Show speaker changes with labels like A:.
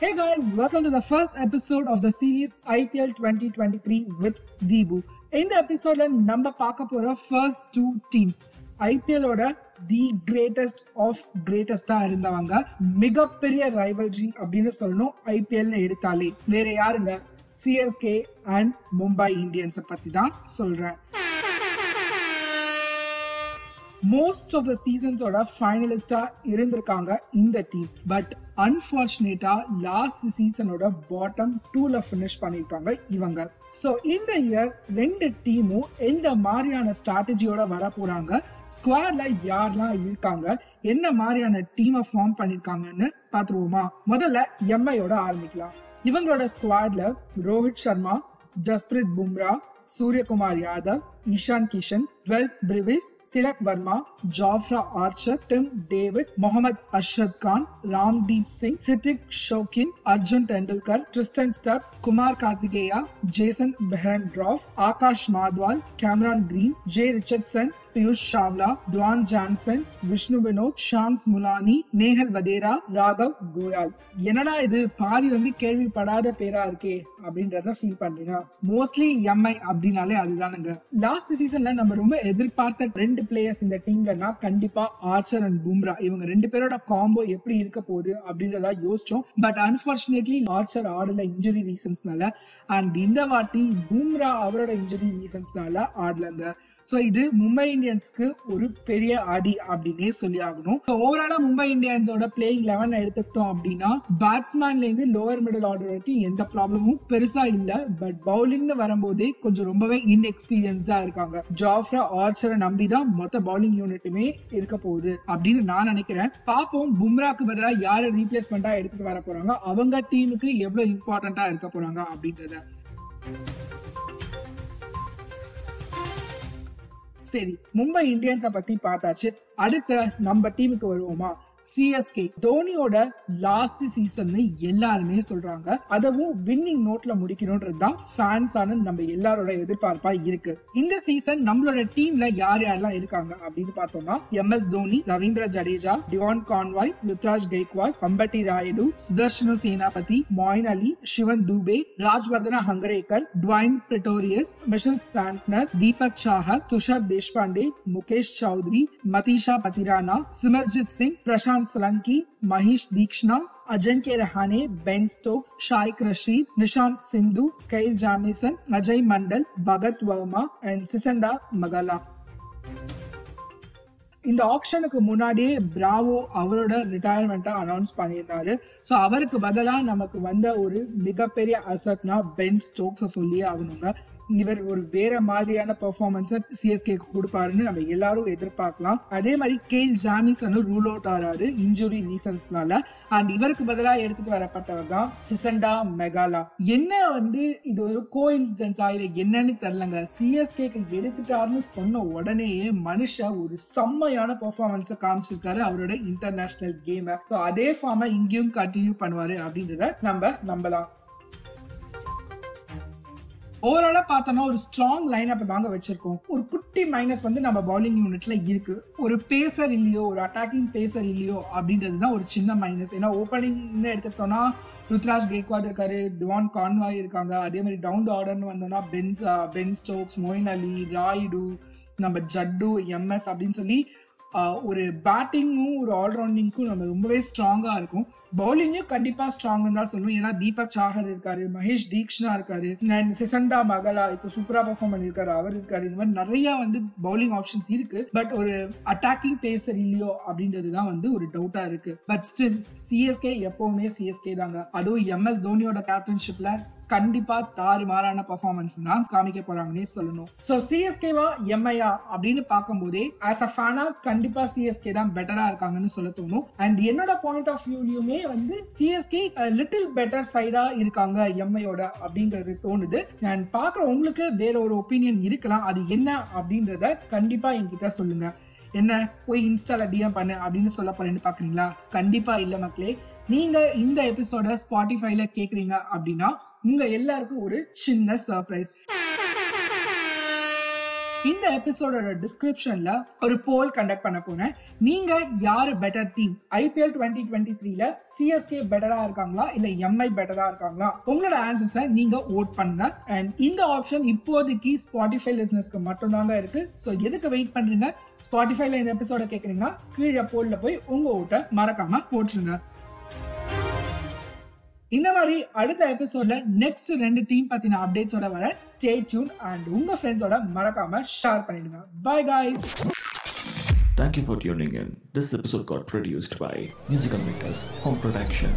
A: Hey guys, welcome to the first episode of the series IPL 2023 with Deebu. இந்த எபிசோட்ல நம்ம பார்க்க போற ஃபர்ஸ்ட் டூ டீம்ஸ் ஐபிஎலோட தி கிரேட்டஸ்ட் ஆஃப் கிரேட்டஸ்டா இருந்தவங்க மிகப்பெரிய ரைவல்ரி அப்படின்னு சொல்லணும் ஐபிஎல் எடுத்தாலே. வேற யாருங்க? சிஎஸ்கே அண்ட் மும்பை இந்தியன்ஸை பத்தி தான் சொல்றேன். மோஸ்ட் ஆஃப் த சீசன்ஸோட ஃபைனலிஸ்டா இருந்திருக்காங்க இந்த டீம் பட் அன்பார்ச்சுனேட்டா லாஸ்ட் சீசனோட பாட்டம் டூல ஃபினிஷ் பண்ணிருக்காங்க இவங்க. ஸோ இந்த இயர் ரெண்டு டீமும் எந்த மாதிரியான ஸ்ட்ராட்டஜியோட வர போறாங்க? ஸ்குவாட்ல யாரெல்லாம் இருக்காங்க? என்ன மாதிரியான டீமை ஃபார்ம் பண்ணிருக்காங்கன்னு பாத்துருவோமா முதல்ல எம்ஐயோட ஆரம்பிக்கலாம். இவங்களோட ஸ்குவாட்ல Rohit Sharma Jasprit Bumrah Surya Kumar Yadav Ishan Kishan Dewald Brevis Tilak Varma Jofra Archer Tim David Mohammad Arshad Khan Ramandeep Singh Hrithik Shokeen Arjun Tendulkar Tristan Stubbs Kumar Kartikeya Jason Behrendorff Akash Madhwal Cameron Green Jhye Richardson Piyush Chawla Duan Jansen Vishnu Vinod Shams Mulani Nehal Wadhera Raghav Goyal. என்னடா இது? பாதி வந்து கேள்விப்படாத பேரா இருக்கே அப்படின்றத feel பண்றீங்க. Mostly Mi அப்படின்னாலே அதுதானுங்க. லாஸ்ட் சீசன்ல நம்ம ரொம்ப எதிர்பார்த்த ரெண்டு பிளேயர்ஸ் இந்த டீம்லனா கண்டிப்பா ஆர்ச்சர் அண்ட் பும்ரா இவங்க ரெண்டு பேரோட காம்போ எப்படி இருக்க போகுது அப்படின்றதா யோசிச்சோம். பட் அன்பார்ச்சுனேட்லி ஆர்ச்சர் ஆடல இன்ஜுரி ரீசன்ஸ்னால அண்ட் இந்த வாட்டி பும்ரா அவரோட இன்ஜுரி ரீசன்ஸ்னால ஆடலங்க. ஸோ இது மும்பை இந்தியன்ஸ்க்கு ஒரு பெரிய அடி அப்படின்னே சொல்லி ஆகணும். ஓவராலா மும்பை இந்தியன்ஸோட பிளேயிங் லெவன் எடுத்துக்கிட்டோம் அப்படின்னா பேட்ஸ்மேன்ல இருந்து லோவர் மிடில் ஆர்டர் வரைக்கும் எந்த ப்ராப்ளமும் பெருசா இல்லை. பட் பவுலிங்னு வரும்போதே கொஞ்சம் ரொம்பவே இன்எக்ஸ்பீரியன்ஸ்டா இருக்காங்க. ஜாஃப்ரா ஆர்ச்சரை நம்பி தான் மொத்த பவுலிங் யூனிட்டுமே இருக்க போகுது அப்படின்னு நான் நினைக்கிறேன். பாப்போம் பும்ராக்கு பதிலாக யாரை ரீப்ளேஸ்மெண்டா எடுத்துட்டு வர போறாங்க? அவங்க டீமுக்கு எவ்வளவு இம்பார்ட்டண்டா இருக்க போறாங்க அப்படின்றத. சரி மும்பை இந்தியன்ஸை பத்தி பார்த்தாச்சு. அடுத்த நம்ம டீமுக்கு வருவோமா? சிஎஸ்கே டோனியோட லாஸ்ட் சீசன் எல்லாருமே சொல்றாங்க. அதுவும் வின்னிங் நோட்ல முடிக்கணும்ன்றது தான் ஃபேன்ஸான நம்ம எல்லாரோட எதிர்பார்ப்பா இருக்கு. இந்த சீசன் நம்மளோட டீம்ல யார் யாரெல்லாம் இருக்காங்க அப்படின்னு பார்த்தோம்னா M S Dhoni Ravindra Jadeja Devon Conway Ruturaj Gaikwad Ambati Rayudu சுதர்ஷனு Senapati Moeen Ali Shivam Dube Rajvardhan Hangargekar Dwaine Pretorius Mitchell Santner Deepak Chahar Tushar Deshpande Mukesh Choudhary Matheesha Pathirana Simarjeet Singh Prashant Prashant Solanki Maheesh Theekshana Ajinkya Rahane Ben Stokes Shaik Rasheed Nishant Sindhu Kyle Jamieson Ajay Mandal Bhagath Varma and Sisanda Magala இந்த ஆப்ஷனுக்கு முன்னாடியே Bravo அவரோட ரிட்டையர்மெண்ட்டை announce பண்ணியிருந்தாரு so அவருக்கு பதிலாக நமக்கு வந்த ஒரு மிகப்பெரிய அசட்னா பென் ஸ்டோக்ஸை சொல்லியே ஆகணுங்க இவர் ஒரு வேற மாதிரியான பெர்ஃபார்மன்ஸை சிஎஸ்கே கொடுப்பாருன்னு நம்ம எல்லாரும் எதிர்பார்க்கலாம். அதே மாதிரி கேல் ஜாமிசனு ரூல் அவுட் ஆறாரு இன்ஜுரி ரீசன்ஸ்னால அண்ட் இவருக்கு பதிலாக எடுத்துட்டு வரப்பட்டவர் தான் சிசண்டா மெகாலா என்ன வந்து இது ஒரு கோ இன்சிடென்ஸா இல்லை என்னன்னு தெரிலங்க சிஎஸ்கேக்கு எடுத்துட்டாருன்னு சொன்ன உடனேயே மனுஷன் ஒரு செம்மையான பெர்ஃபார்மன்ஸை காமிச்சிருக்காரு அவரோட இன்டர்நேஷனல் கேமை ஸோ அதே ஃபார்மை இங்கேயும் கண்டினியூ பண்ணுவாரு அப்படின்றத நம்ம நம்பலாம். ஓவராலா பார்த்தோம்னா ஒரு ஸ்ட்ராங் லைன் அப் தாங்க வச்சிருக்கோம். ஒரு குட்டி மைனஸ் வந்து நம்ம பவுலிங் யூனிட்ல இருக்கு. ஒரு பேசர் இல்லையோ ஒரு அட்டாக்கிங் பேசர் இல்லையோ அப்படின்றது தான் ஒரு சின்ன மைனஸ் ஏன்னா ஓப்பனிங்னு எடுத்துக்கிட்டோம்னா ருத்ராஜ் கேக்வாத் இருக்காரு டிவான் கான்வாய் இருக்காங்க. அதே மாதிரி டவுன் த ஆர்டர்னு வந்தோம்னா Ben's Ben Stokes Moeen Ali Rayudu நம்ம ஜட்டு எம்எஸ் அப்படின்னு சொல்லி uh, ஒரு பேட்டிங்கும் ஒரு ஆல்ரவுண்டிங்க்கும் நம்ம ரொம்பவே ஸ்ட்ராங்காக இருக்கும். பவுலிங்கும் கண்டிப்பாக ஸ்ட்ராங்னு தான் சொல்லணும் ஏன்னா தீபக் சாகர் இருக்காரு மகேஷ் தீக்ஷனா இருக்காரு அண்ட் சிசண்டா மகளா இப்போ சூப்பரா பர்ஃபார்ம் பண்ணிருக்காரு அவர் இருக்காரு. இந்த மாதிரி நிறைய வந்து பவுலிங் ஆப்ஷன்ஸ் இருக்கு. பட் ஒரு அட்டாக்கிங் பேசர் இல்லையோ அப்படின்றது தான் வந்து ஒரு டவுட்டா இருக்கு. பட் ஸ்டில் சிஎஸ்கே எப்பவுமே சிஎஸ்கே தாங்க. அதுவும் எம்எஸ் தோனியோட கேப்டன்ஷிப்ல கண்டிப்பா தாறுமாறான பர்ஃபார்மன்ஸ் தான் காமிக்க போறாங்கன்னே சொல்லணும். சோ சிஎஸ்கேவா எம்ஐயா அப்படின்னு பார்க்கும்போதே ஆஸ் அ ஃபேனா கண்டிப்பா சிஎஸ்கே தான் பெட்டரா இருக்காங்கன்னு சொல்ல தோணும். அண்ட் என்னோட பாயிண்ட் ஆஃப் வியூலயுமே வந்து சிஎஸ்கே லிட்டில் பெட்டர் சைடா இருக்காங்க எம்ஐயோட அப்படிங்கிறது தோணுது. அண்ட் பாக்குற உங்களுக்கு வேற ஒரு ஒப்பீனியன் இருக்கலாம். அது என்ன அப்படின்றத கண்டிப்பா என்கிட்ட சொல்லுங்க. என்ன? போய் இன்ஸ்டால டிஎம் பண்ணு அப்படின்னு சொல்ல போறேன்னு பாக்குறீங்களா கண்டிப்பா இல்ல மக்களே. நீங்க இந்த எபிசோட ஸ்பாட்டிஃபைல கேக்குறீங்க அப்படின்னா உங்க எல்லாருக்கும் ஒரு சின்ன சர்ப்ரைஸ் இந்த எபிசோடோட டிஸ்கிரிப்ஷன்ல ஒரு போல் கண்டக்ட் பண்ண போனேன் நீங்க யாரு better team IPL twenty twenty த்ரீல சிஎஸ்கே பெட்டரா இருக்காங்களா? இல்ல எம்ஐ பெட்டரா இருக்காங்களா? உங்களோட ஆன்சர்ஸை நீங்க ஓட் பண்ணுங்க. அண்ட் இந்த ஆப்ஷன் இப்போதைக்கு ஸ்பாட்டிஃபை லிஸ்னஸ்க்கு மட்டும் தாங்க இருக்கு. ஸோ எதுக்கு வெயிட் பண்றீங்க? ஸ்பாட்டிஃபைல இந்த எபிசோட கேக்குறீங்கன்னா கீழே போல்ல போய் உங்க ஓட்டை மறக்காம போட்டுருங்க. இந்த மாதிரி அடுத்த எபிசோட்ல நெக்ஸ்ட் ரெண்டு டீம் பத்தின அப்டேட்ஸோட வர ஸ்டே டியூன் அண்ட் உங்க ஃப்ரெண்ட்ஸோட மறக்காம ஷேர் பண்ணிடுங்க bye guys
B: Thank you for tuning in. This episode got produced by Musical Makers Home Production.